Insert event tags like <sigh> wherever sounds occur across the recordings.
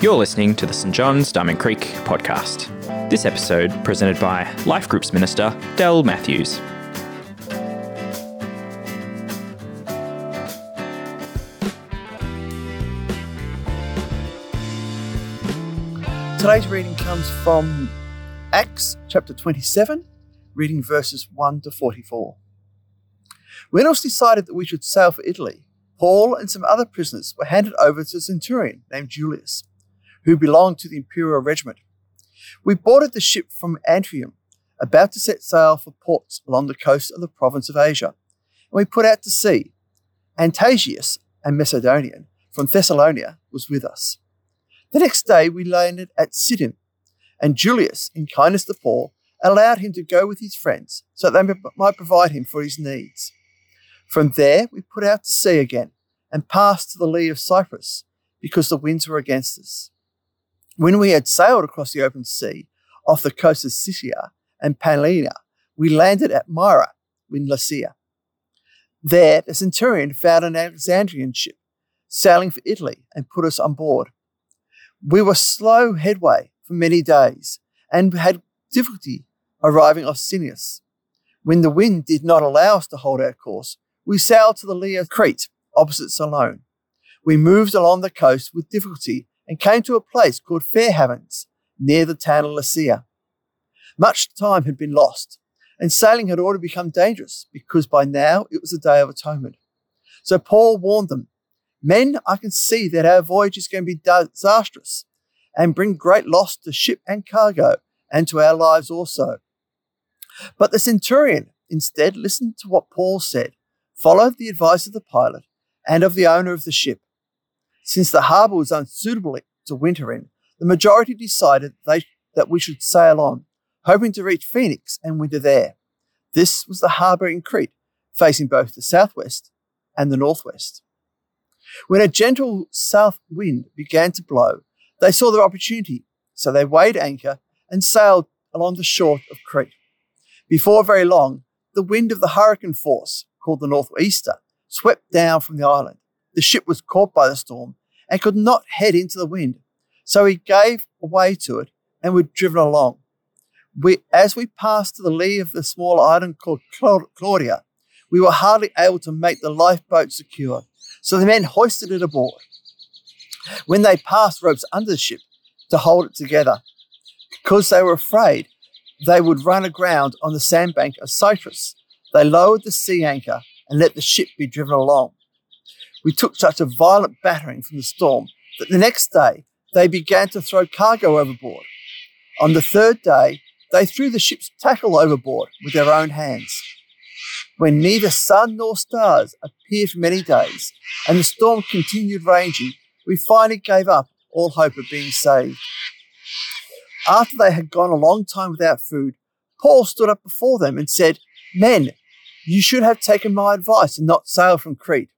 You're listening to the St John's Diamond Creek podcast. This episode presented by Life Group's Minister, Delle Matthews. Today's reading comes from Acts chapter 27, reading verses 1 to 44. When it was decided that we should sail for Italy, Paul and some other prisoners were handed over to a centurion named Julius, who belonged to the imperial regiment. We boarded the ship from Anthium, about to set sail for ports along the coast of the province of Asia, and we put out to sea. Antiagus, a Macedonian from Thessalonica, was with us. The next day we landed at Sidon, and Julius, in kindness to Paul, allowed him to go with his friends so that they might provide him for his needs. From there, we put out to sea again and passed to the lee of Cyprus because the winds were against us. When we had sailed across the open sea off the coast of Cilicia and Pamphylia, we landed at Myra in Lycia. There, the centurion found an Alexandrian ship sailing for Italy and put us on board. We were slow headway for many days and had difficulty arriving off Cnidus. When the wind did not allow us to hold our course, we sailed to the lee of Crete, opposite Salmone. We moved along the coast with difficulty and came to a place called Fair Havens, near the town of Lasea. Much time had been lost, and sailing had already become dangerous because by now it was the day of atonement. So Paul warned them, Men, I can see that our voyage is going to be disastrous and bring great loss to ship and cargo and to our lives also. But the centurion instead listened to what Paul said followed the advice of the pilot and of the owner of the ship. Since the harbour was unsuitable to winter in, the majority decided they, that we should sail on, hoping to reach Phoenix and winter there. This was the harbour in Crete, facing both the southwest and the northwest. When a gentle south wind began to blow, they saw their opportunity, so they weighed anchor and sailed along the shore of Crete. Before very long, the wind of the hurricane force called the Northeaster, swept down from the island. The ship was caught by the storm and could not head into the wind, so he gave way to it and were driven along. We, as we passed to the lee of the small island called Claudia, we were hardly able to make the lifeboat secure, so the men hoisted it aboard. When they passed ropes under the ship to hold it together, because they were afraid they would run aground on the sandbank of Cyprus, they lowered the sea anchor and let the ship be driven along. We took such a violent battering from the storm that the next day they began to throw cargo overboard. On the third day, they threw the ship's tackle overboard with their own hands. When neither sun nor stars appeared for many days and the storm continued raging, we finally gave up all hope of being saved. After they had gone a long time without food, Paul stood up before them and said, Men, you should have taken my advice and not sailed from Crete.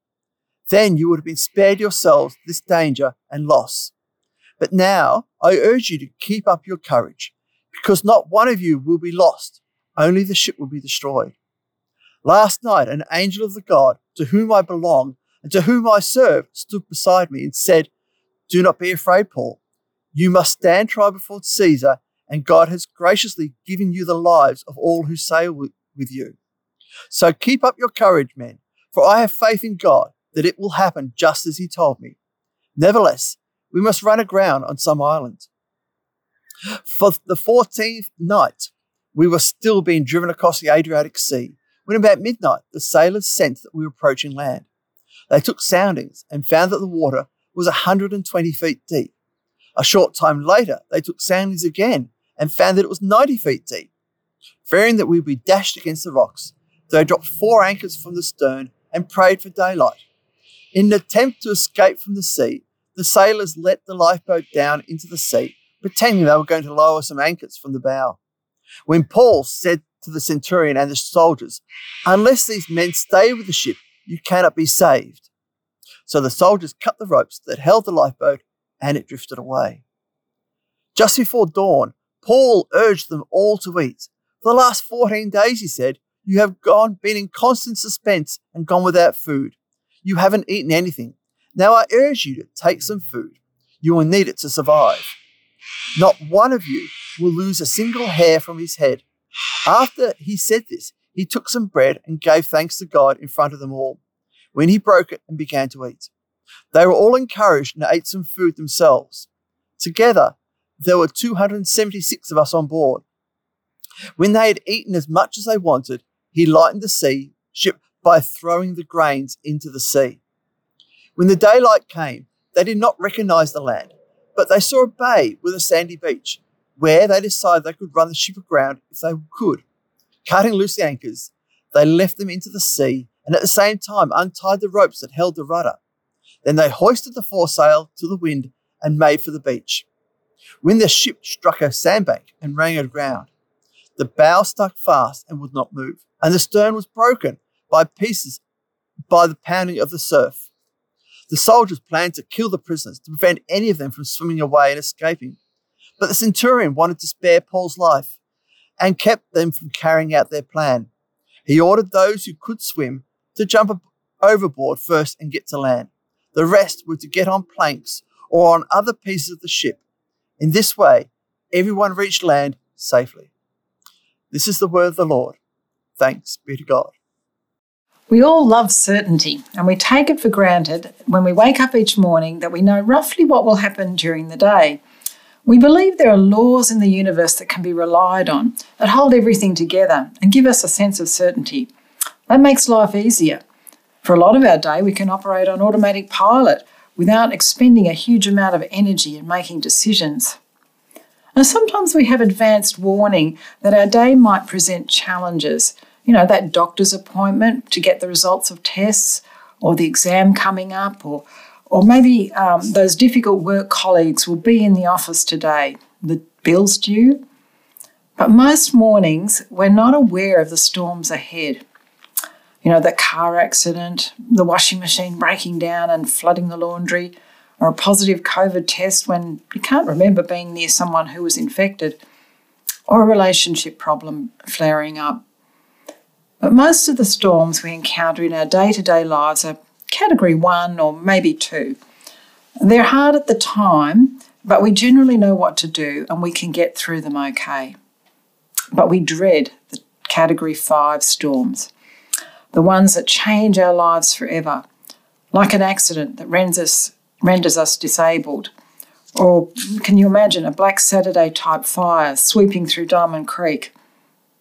Then you would have been spared yourselves this danger and loss. But now I urge you to keep up your courage, because not one of you will be lost, only the ship will be destroyed. Last night, an angel of the God to whom I belong and to whom I serve stood beside me and said, Do not be afraid, Paul. You must stand trial before Caesar, and God has graciously given you the lives of all who sail with you. So keep up your courage, men, for I have faith in God that it will happen just as he told me. Nevertheless, we must run aground on some island. For the 14th night, we were still being driven across the Adriatic Sea when about midnight the sailors sensed that we were approaching land. They took soundings and found that the water was 120 feet deep. A short time later, they took soundings again and found that it was 90 feet deep. Fearing that we would be dashed against the rocks, they dropped four anchors from the stern and prayed for daylight. In an attempt to escape from the sea, the sailors let the lifeboat down into the sea, pretending they were going to lower some anchors from the bow. When Paul said to the centurion and the soldiers, Unless these men stay with the ship, you cannot be saved. So the soldiers cut the ropes that held the lifeboat and it drifted away. Just before dawn, Paul urged them all to eat. For the last 14 days, he said, you have gone, been in constant suspense and gone without food. You haven't eaten anything. Now I urge you to take some food. You will need it to survive. Not one of you will lose a single hair from his head. After he said this, he took some bread and gave thanks to God in front of them all. When he broke it and began to eat, they were all encouraged and ate some food themselves. Together, there were 276 of us on board. When they had eaten as much as they wanted, he lightened the sea ship by throwing the grains into the sea. When the daylight came, they did not recognize the land, but they saw a bay with a sandy beach, where they decided they could run the ship aground if they could. Cutting loose the anchors, they left them into the sea and at the same time untied the ropes that held the rudder. Then they hoisted the foresail to the wind and made for the beach. When the ship struck a sandbank and ran aground, the bow stuck fast and would not move, and the stern was broken by pieces by the pounding of the surf. The soldiers planned to kill the prisoners to prevent any of them from swimming away and escaping. But the centurion wanted to spare Paul's life and kept them from carrying out their plan. He ordered those who could swim to jump overboard first and get to land. The rest were to get on planks or on other pieces of the ship. In this way, everyone reached land safely. This is the word of the Lord. Thanks be to God. We all love certainty, and we take it for granted when we wake up each morning that we know roughly what will happen during the day. We believe there are laws in the universe that can be relied on, that hold everything together and give us a sense of certainty. That makes life easier. For a lot of our day, we can operate on automatic pilot without expending a huge amount of energy in making decisions. And sometimes we have advanced warning that our day might present challenges you know, that doctor's appointment to get the results of tests or the exam coming up, or, or maybe um, those difficult work colleagues will be in the office today, the bills due. But most mornings, we're not aware of the storms ahead. You know, the car accident, the washing machine breaking down and flooding the laundry, or a positive COVID test when you can't remember being near someone who was infected, or a relationship problem flaring up. But most of the storms we encounter in our day to day lives are category one or maybe two. They're hard at the time, but we generally know what to do and we can get through them okay. But we dread the category five storms, the ones that change our lives forever, like an accident that renders us, renders us disabled. Or can you imagine a Black Saturday type fire sweeping through Diamond Creek?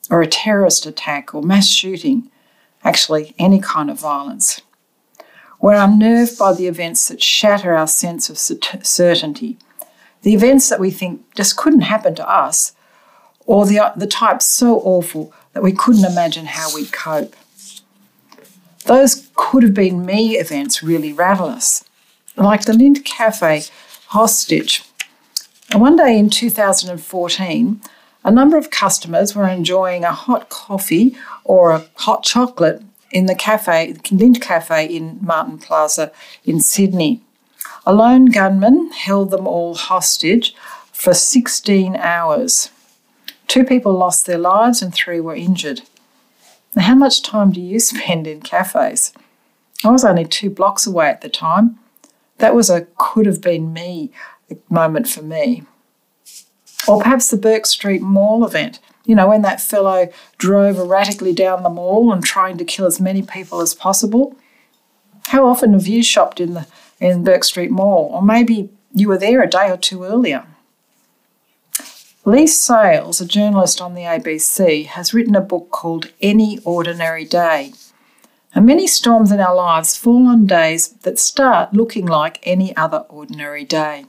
or a terrorist attack or mass shooting, actually, any kind of violence. We're unnerved by the events that shatter our sense of certainty, the events that we think just couldn't happen to us, or the, the types so awful that we couldn't imagine how we'd cope. Those could have been me events really rattle us, like the Lindt Cafe hostage. One day in 2014, a number of customers were enjoying a hot coffee or a hot chocolate in the cafe, the Lindt Cafe in Martin Place in Sydney. A lone gunman held them all hostage for 16 hours. Two people lost their lives and three were injured. Now, how much time do you <laughs> spend in cafes? I was only two blocks away at the time. That was a could have been me moment for me. Or perhaps the Bourke Street Mall event. You know, when that fellow drove erratically down the mall and trying to kill as many people as possible. How often have you shopped in the in Bourke Street Mall? Or maybe you were there a day or two earlier. Leigh Sales, a journalist on the ABC, has written a book called Any Ordinary Day. And many storms in our lives fall on days that start looking like any other ordinary day.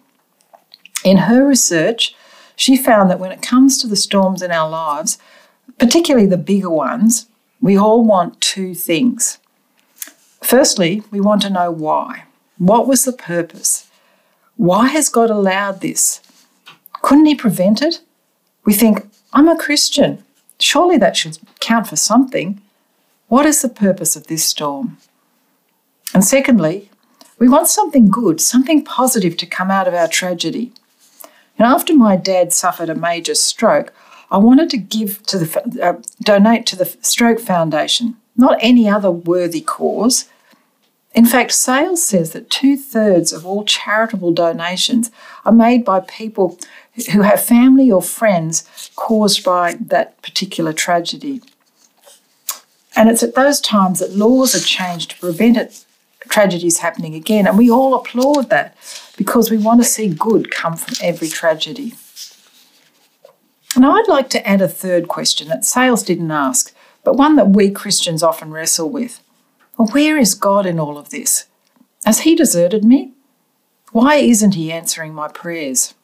In her research, she found that when it comes to the storms in our lives, particularly the bigger ones, we all want two things. Firstly, we want to know why. What was the purpose? Why has God allowed this? Couldn't He prevent it? We think, I'm a Christian. Surely that should count for something. What is the purpose of this storm? And secondly, we want something good, something positive to come out of our tragedy. And after my dad suffered a major stroke, I wanted to give to the uh, donate to the Stroke Foundation, not any other worthy cause. In fact, Sales says that two thirds of all charitable donations are made by people who have family or friends caused by that particular tragedy. And it's at those times that laws are changed to prevent it, tragedies happening again. And we all applaud that because we want to see good come from every tragedy. And I'd like to add a third question that Sales didn't ask, but one that we Christians often wrestle with. Well, where is God in all of this? Has He deserted me? Why isn't He answering my prayers?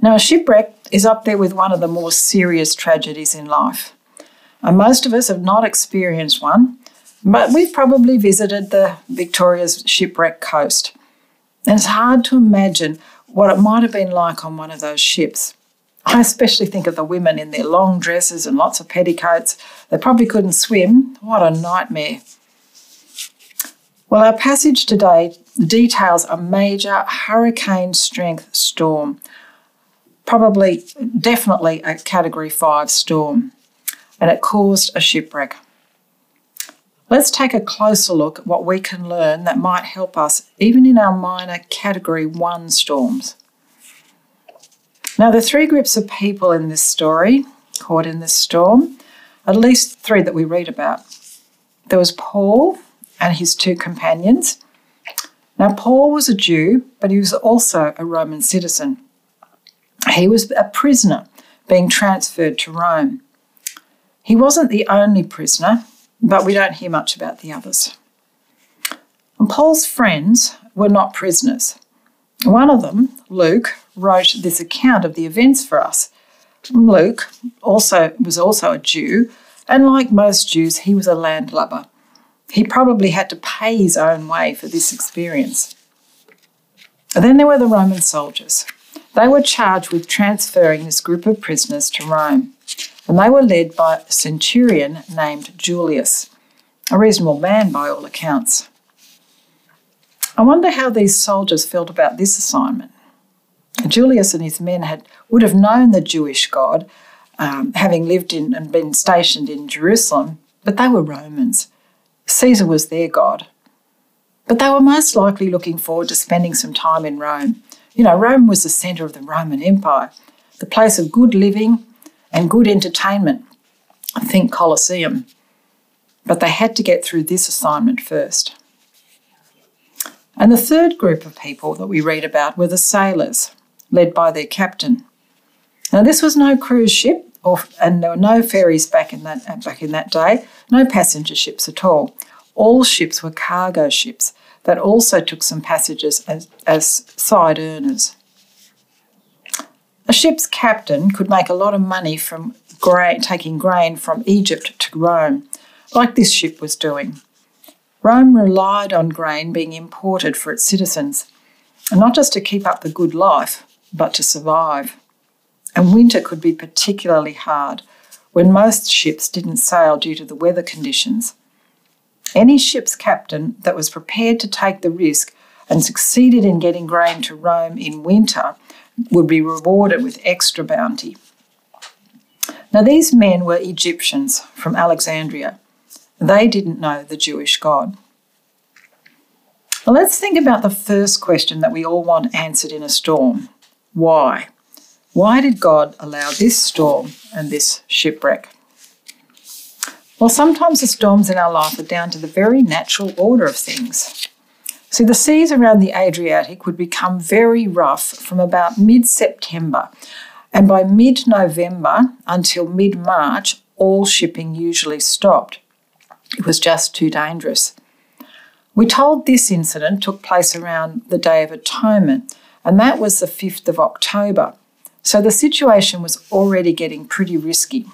Now, a shipwreck is up there with one of the more serious tragedies in life. And most of us have not experienced one, but we've probably visited the Victoria's shipwreck coast. And it's hard to imagine what it might have been like on one of those ships. I especially think of the women in their long dresses and lots of petticoats. They probably couldn't swim. What a nightmare. Well, our passage today details a major hurricane strength storm, probably, definitely a category 5 storm, and it caused a shipwreck. Let's take a closer look at what we can learn that might help us even in our minor category 1 storms. Now, the three groups of people in this story caught in this storm, at least three that we read about. There was Paul and his two companions. Now, Paul was a Jew, but he was also a Roman citizen. He was a prisoner being transferred to Rome. He wasn't the only prisoner, but we don't hear much about the others. And Paul's friends were not prisoners. One of them, Luke, wrote this account of the events for us. Luke also was also a Jew, and like most Jews, he was a landlubber. He probably had to pay his own way for this experience. And then there were the Roman soldiers. They were charged with transferring this group of prisoners to Rome, and they were led by a centurion named Julius, a reasonable man by all accounts. I wonder how these soldiers felt about this assignment. Julius and his men had would have known the Jewish God, um, having lived in and been stationed in Jerusalem, but they were Romans. Caesar was their God. But they were most likely looking forward to spending some time in Rome. You know, Rome was the centre of the Roman Empire, the place of good living and good entertainment. Think Colosseum. But they had to get through this assignment first. And the third group of people that we read about were the sailors, led by their captain. Now, this was no cruise ship, or, and there were no ferries back in that back in that day, no passenger ships at all. All ships were cargo ships that also took some passengers as, as side earners. A ship's captain could make a lot of money from taking grain from Egypt to Rome, like this ship was doing. Rome relied on grain being imported for its citizens, and not just to keep up the good life, but to survive. And winter could be particularly hard when most ships didn't sail due to the weather conditions. Any ship's captain that was prepared to take the risk and succeeded in getting grain to Rome in winter would be rewarded with extra bounty. Now, these men were Egyptians from Alexandria they didn't know the Jewish God. Let's think about the first question that we all want answered in a storm why? Why did God allow this storm and this shipwreck? Well, sometimes the storms in our life are down to the very natural order of things. See, the seas around the Adriatic would become very rough from about mid September, and by mid November until mid March, all shipping usually stopped. It was just too dangerous. We're told this incident took place around the Day of Atonement, and that was the 5th of October. So the situation was already getting pretty risky.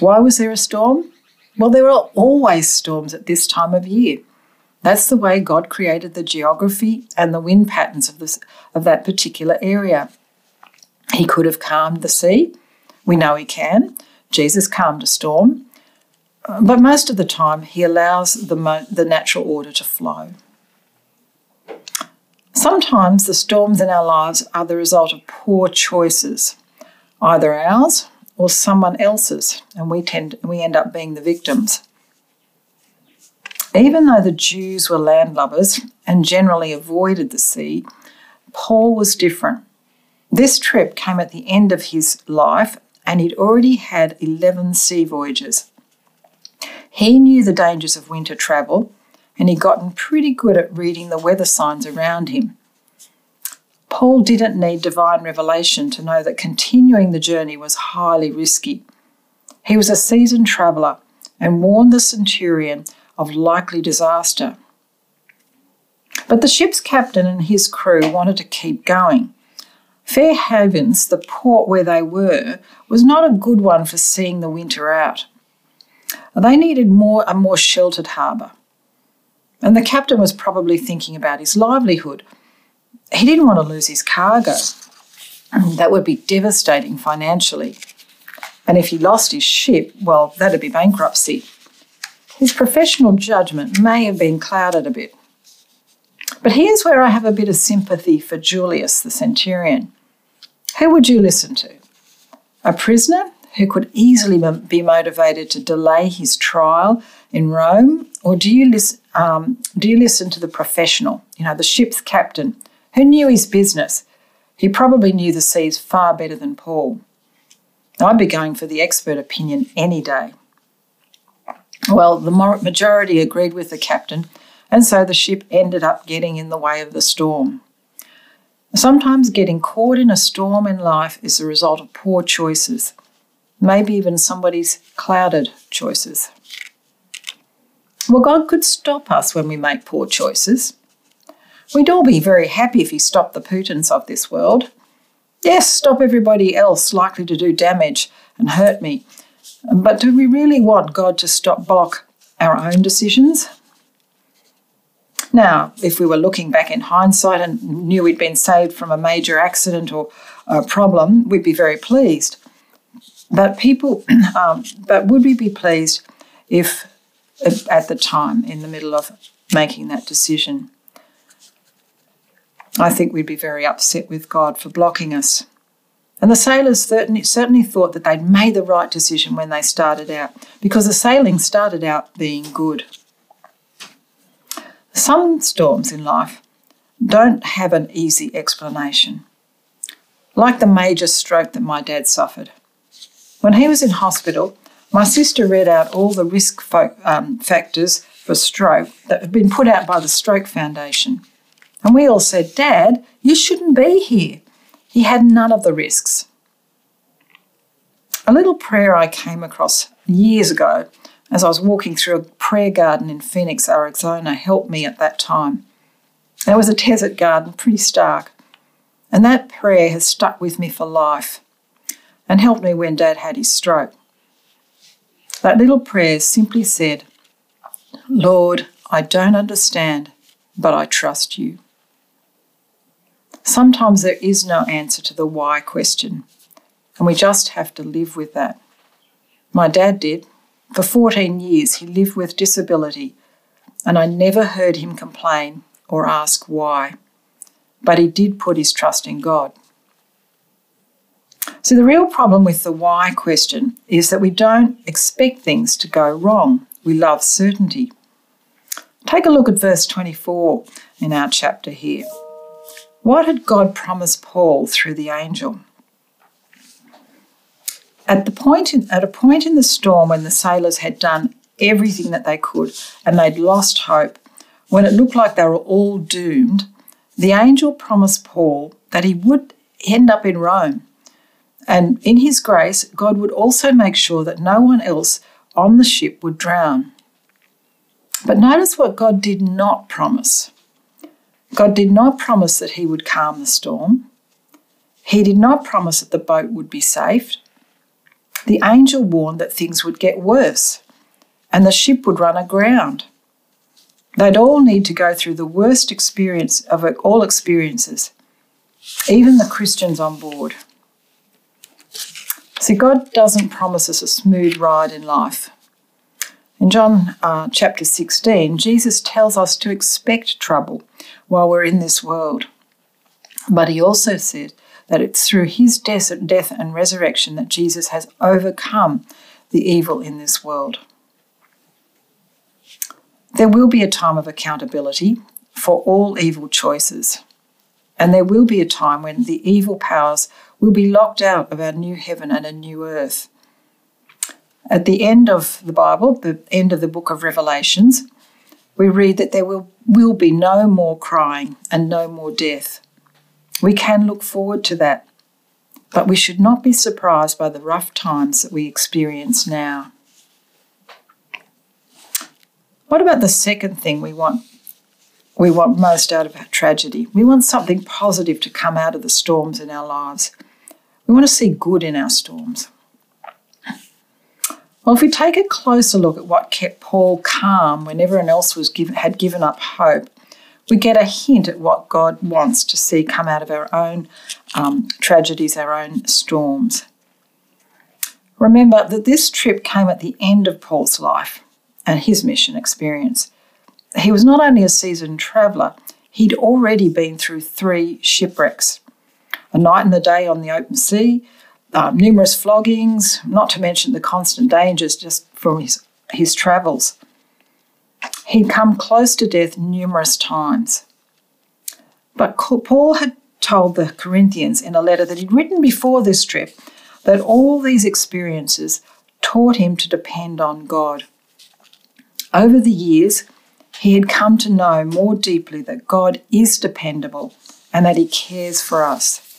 Why was there a storm? Well, there are always storms at this time of year. That's the way God created the geography and the wind patterns of, this, of that particular area. He could have calmed the sea. We know He can. Jesus calmed a storm but most of the time, he allows the, mo- the natural order to flow. Sometimes the storms in our lives are the result of poor choices, either ours or someone else's, and we tend we end up being the victims. Even though the Jews were landlubbers and generally avoided the sea, Paul was different. This trip came at the end of his life, and he'd already had 11 sea voyages. He knew the dangers of winter travel, and he'd gotten pretty good at reading the weather signs around him. Paul didn't need divine revelation to know that continuing the journey was highly risky. He was a seasoned traveller and warned the centurion of likely disaster. But the ship's captain and his crew wanted to keep going. Fair Havens, the port where they were, was not a good one for seeing the winter out. They needed more a more sheltered harbour. And the captain was probably thinking about his livelihood. He didn't want to lose his cargo. That would be devastating financially. And if he lost his ship, well, that'd be bankruptcy. His professional judgment may have been clouded a bit. But here's where I have a bit of sympathy for Julius the centurion. Who would you listen to? A prisoner who could easily be motivated to delay his trial in Rome, or do you listen? Um, do you listen to the professional? You know, the ship's captain who knew his business. He probably knew the seas far better than Paul. I'd be going for the expert opinion any day. Well, the majority agreed with the captain, and so the ship ended up getting in the way of the storm. Sometimes getting caught in a storm in life is the result of poor choices, maybe even somebody's clouded choices. Well, God could stop us when we make poor choices. We'd all be very happy if He stopped the Putins of this world. Yes, stop everybody else likely to do damage and hurt me. But do we really want God to stop block our own decisions? Now, if we were looking back in hindsight and knew we'd been saved from a major accident or a problem, we'd be very pleased. But people, <clears throat> um, but would we be pleased if, at the time, in the middle of making that decision, I think we'd be very upset with God for blocking us. And the sailors certainly, thought that they'd made the right decision when they started out, because the sailing started out being good. Some storms in life don't have an easy explanation, like the major stroke that my dad suffered. When he was in hospital, my sister read out all the risk fo- um, factors for stroke that had been put out by the Stroke Foundation. And we all said, Dad, you shouldn't be here. He had none of the risks. A little prayer I came across years ago as I was walking through a prayer garden in Phoenix, Arizona, helped me at that time. It was a desert garden, pretty stark. And that prayer has stuck with me for life and helped me when Dad had his stroke. That little prayer simply said, Lord, I don't understand, but I trust you. Sometimes there is no answer to the why question, and we just have to live with that. My dad did, for 14 years, he lived with disability, and I never heard him complain or ask why. But he did put his trust in God. So, the real problem with the why question is that we don't expect things to go wrong. We love certainty. Take a look at verse 24 in our chapter here. What had God promised Paul through the angel? At the point in, at a point in the storm when the sailors had done everything that they could and they'd lost hope, when it looked like they were all doomed, the angel promised Paul that he would end up in Rome. And in his grace, God would also make sure that no one else on the ship would drown. But notice what God did not promise. God did not promise that he would calm the storm. He did not promise that the boat would be safe. The angel warned that things would get worse and the ship would run aground. They'd all need to go through the worst experience of all experiences, even the Christians on board. See, God doesn't promise us a smooth ride in life. In John uh, chapter 16, Jesus tells us to expect trouble while we're in this world. But he also said that it's through his death and resurrection that Jesus has overcome the evil in this world. There will be a time of accountability for all evil choices. And there will be a time when the evil powers will be locked out of our new heaven and a new earth. At the end of the Bible, the end of the book of Revelations, we read that there will, will be no more crying and no more death. We can look forward to that, but we should not be surprised by the rough times that we experience now. What about the second thing we want we want most out of our tragedy. We want something positive to come out of the storms in our lives. We want to see good in our storms. Well, if we take a closer look at what kept Paul calm when everyone else was given, had given up hope, we get a hint at what God wants to see come out of our own um, tragedies, our own storms. Remember that this trip came at the end of Paul's life and his mission experience he was not only a seasoned traveller, he'd already been through three shipwrecks a night and a day on the open sea, uh, numerous floggings, not to mention the constant dangers just from his, his travels. He'd come close to death numerous times. But Paul had told the Corinthians in a letter that he'd written before this trip that all these experiences taught him to depend on God. Over the years, he had come to know more deeply that God is dependable and that He cares for us.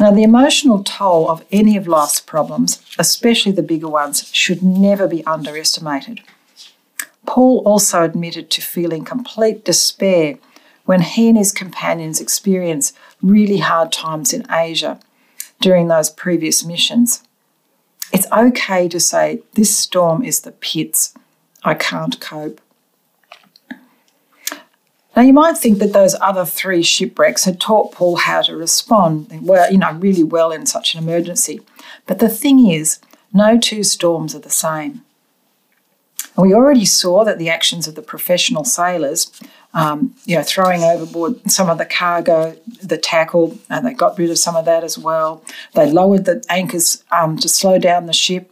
Now, the emotional toll of any of life's problems, especially the bigger ones, should never be underestimated. Paul also admitted to feeling complete despair when he and his companions experienced really hard times in Asia during those previous missions. It's okay to say, This storm is the pits. I can't cope. Now, you might think that those other three shipwrecks had taught Paul how to respond well, you know, really well in such an emergency. But the thing is, no two storms are the same. We already saw that the actions of the professional sailors, um, you know, throwing overboard some of the cargo, the tackle, and they got rid of some of that as well. They lowered the anchors um, to slow down the ship.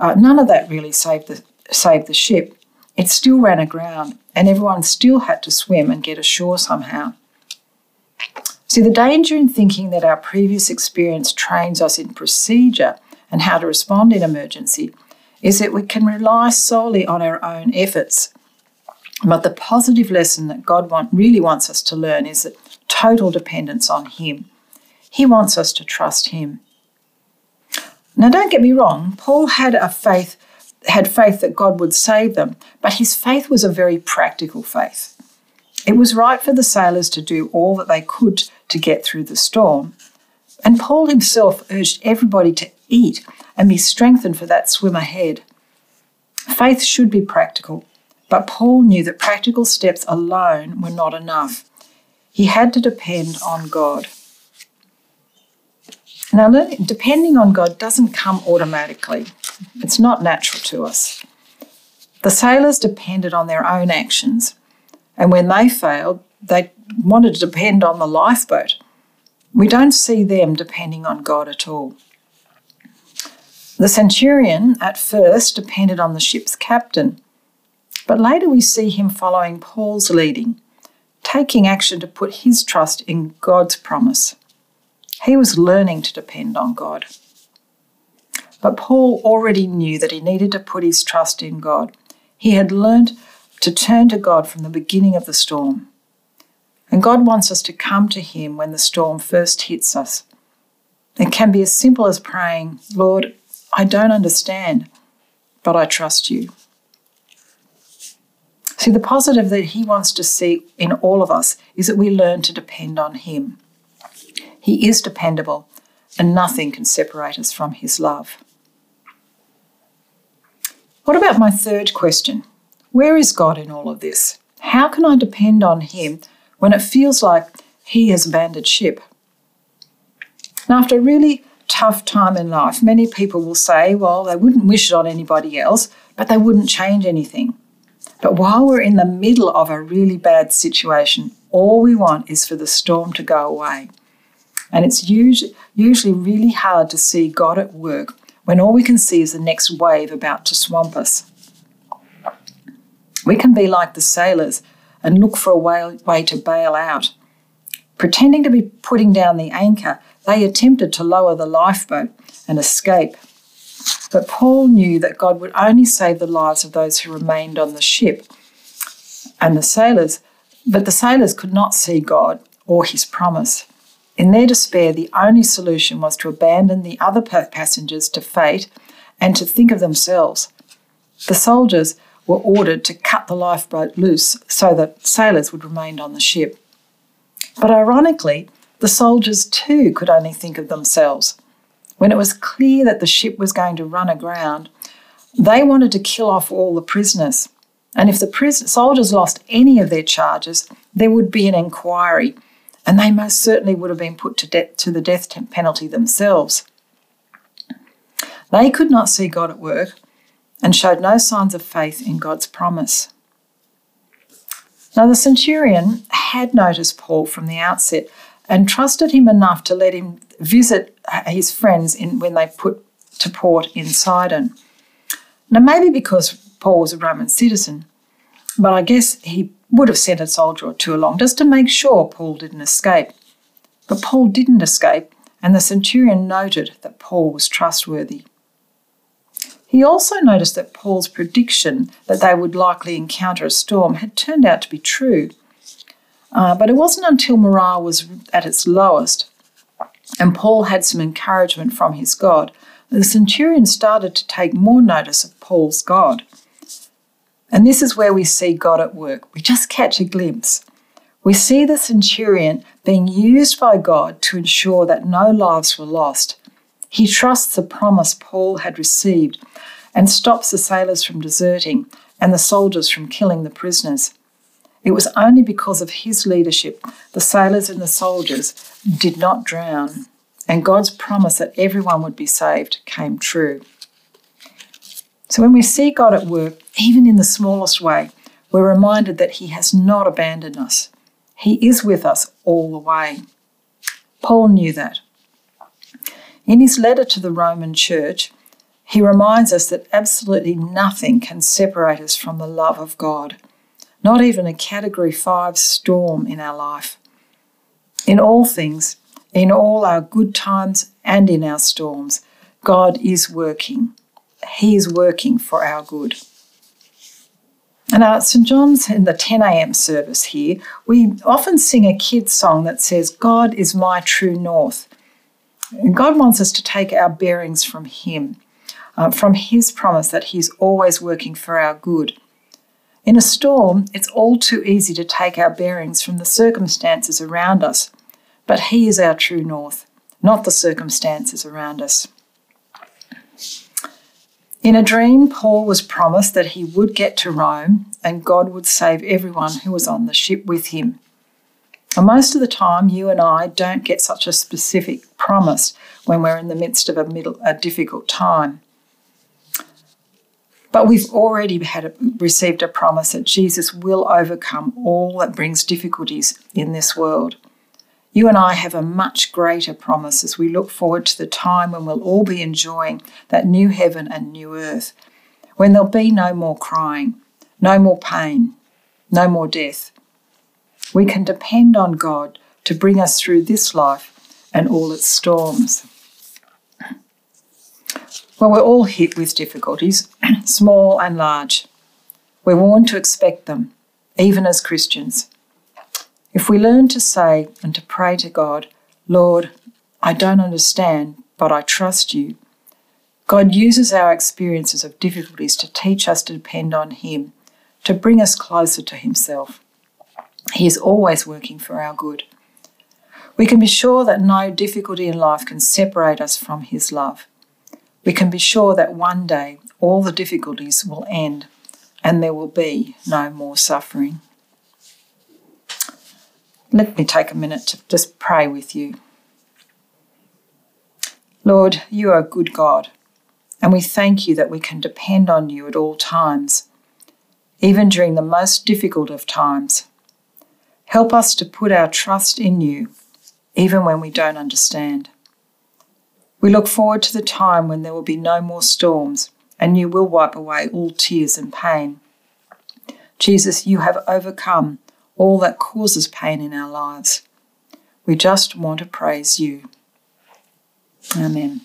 Uh, none of that really saved the saved the ship. It still ran aground, and everyone still had to swim and get ashore somehow. See, the danger in thinking that our previous experience trains us in procedure and how to respond in emergency is that we can rely solely on our own efforts. But the positive lesson that God want, really wants us to learn is that total dependence on Him. He wants us to trust Him. Now, don't get me wrong, Paul had a faith had faith that God would save them, but his faith was a very practical faith. It was right for the sailors to do all that they could to get through the storm. And Paul himself urged everybody to eat and be strengthened for that swim ahead. Faith should be practical, but Paul knew that practical steps alone were not enough. He had to depend on God. Now, depending on God doesn't come automatically. It's not natural to us. The sailors depended on their own actions, and when they failed, they wanted to depend on the lifeboat. We don't see them depending on God at all. The centurion at first depended on the ship's captain, but later we see him following Paul's leading, taking action to put his trust in God's promise. He was learning to depend on God. But Paul already knew that he needed to put his trust in God. He had learned to turn to God from the beginning of the storm. And God wants us to come to Him when the storm first hits us. It can be as simple as praying, Lord, I don't understand, but I trust you. See, the positive that He wants to see in all of us is that we learn to depend on Him. He is dependable, and nothing can separate us from His love. What about my third question? Where is God in all of this? How can I depend on Him when it feels like He has abandoned ship? Now, after a really tough time in life, many people will say, well, they wouldn't wish it on anybody else, but they wouldn't change anything. But while we're in the middle of a really bad situation, all we want is for the storm to go away. And it's usually, really hard to see God at work when all we can see is the next wave about to swamp us. We can be like the sailors and look for a way, way to bail out. Pretending to be putting down the anchor, they attempted to lower the lifeboat and escape. But Paul knew that God would only save the lives of those who remained on the ship. And the sailors, but the sailors could not see God or his promise. In their despair, the only solution was to abandon the other passengers to fate and to think of themselves. The soldiers were ordered to cut the lifeboat loose so that sailors would remain on the ship. But ironically, the soldiers too could only think of themselves. When it was clear that the ship was going to run aground, they wanted to kill off all the prisoners. And if the pris- soldiers lost any of their charges, there would be an inquiry, and they most certainly would have been put to, de- to the death penalty themselves. They could not see God at work and showed no signs of faith in God's promise. Now, the centurion had noticed Paul from the outset and trusted him enough to let him visit uh, his friends in, when they put to port in Sidon. Now, maybe because Paul was a Roman citizen, but I guess he would have sent a soldier or two along just to make sure Paul didn't escape. But Paul didn't escape, and the centurion noted that Paul was trustworthy. He also noticed that Paul's prediction that they would likely encounter a storm had turned out to be true. Uh, but it wasn't until morale was at its lowest and Paul had some encouragement from his God that the centurion started to take more notice of Paul's God. And this is where we see God at work. We just catch a glimpse. We see the centurion being used by God to ensure that no lives were lost. He trusts the promise Paul had received and stops the sailors from deserting and the soldiers from killing the prisoners. It was only because of his leadership the sailors and the soldiers did not drown, and God's promise that everyone would be saved came true. So when we see God at work, even in the smallest way, we're reminded that He has not abandoned us. He is with us all the way. Paul knew that. In his letter to the Roman church, he reminds us that absolutely nothing can separate us from the love of God, not even a category 5 storm in our life. In all things, in all our good times and in our storms, God is working. He is working for our good. And at St. John's in the 10 a.m. service here, we often sing a kid's song that says, God is my true north. And God wants us to take our bearings from Him, uh, from His promise that He's always working for our good. In a storm, it's all too easy to take our bearings from the circumstances around us, but He is our true north, not the circumstances around us. In a dream, Paul was promised that he would get to Rome and God would save everyone who was on the ship with him. And most of the time, you and I don't get such a specific promise when we're in the midst of a, middle, a difficult time. But we've already had a, received a promise that Jesus will overcome all that brings difficulties in this world. You and I have a much greater promise as we look forward to the time when we'll all be enjoying that new heaven and new earth, when there'll be no more crying, no more pain, no more death, we can depend on God to bring us through this life and all its storms. Well, we're all hit with difficulties, <clears throat> small and large. We're warned to expect them, even as Christians. If we learn to say and to pray to God, Lord, I don't understand, but I trust you, God uses our experiences of difficulties to teach us to depend on Him, to bring us closer to Himself. He is always working for our good. We can be sure that no difficulty in life can separate us from His love. We can be sure that one day all the difficulties will end and there will be no more suffering. Let me take a minute to just pray with you. Lord, you are a good God, and we thank you that we can depend on you at all times, even during the most difficult of times. Help us to put our trust in you, even when we don't understand. We look forward to the time when there will be no more storms and you will wipe away all tears and pain. Jesus, you have overcome all that causes pain in our lives. We just want to praise you. Amen.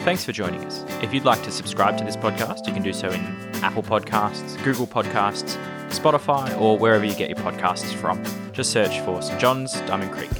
Thanks for joining us. If you'd like to subscribe to this podcast, you can do so in Apple Podcasts, Google Podcasts, Spotify, or wherever you get your podcasts from. Just search for St. John's Diamond Creek.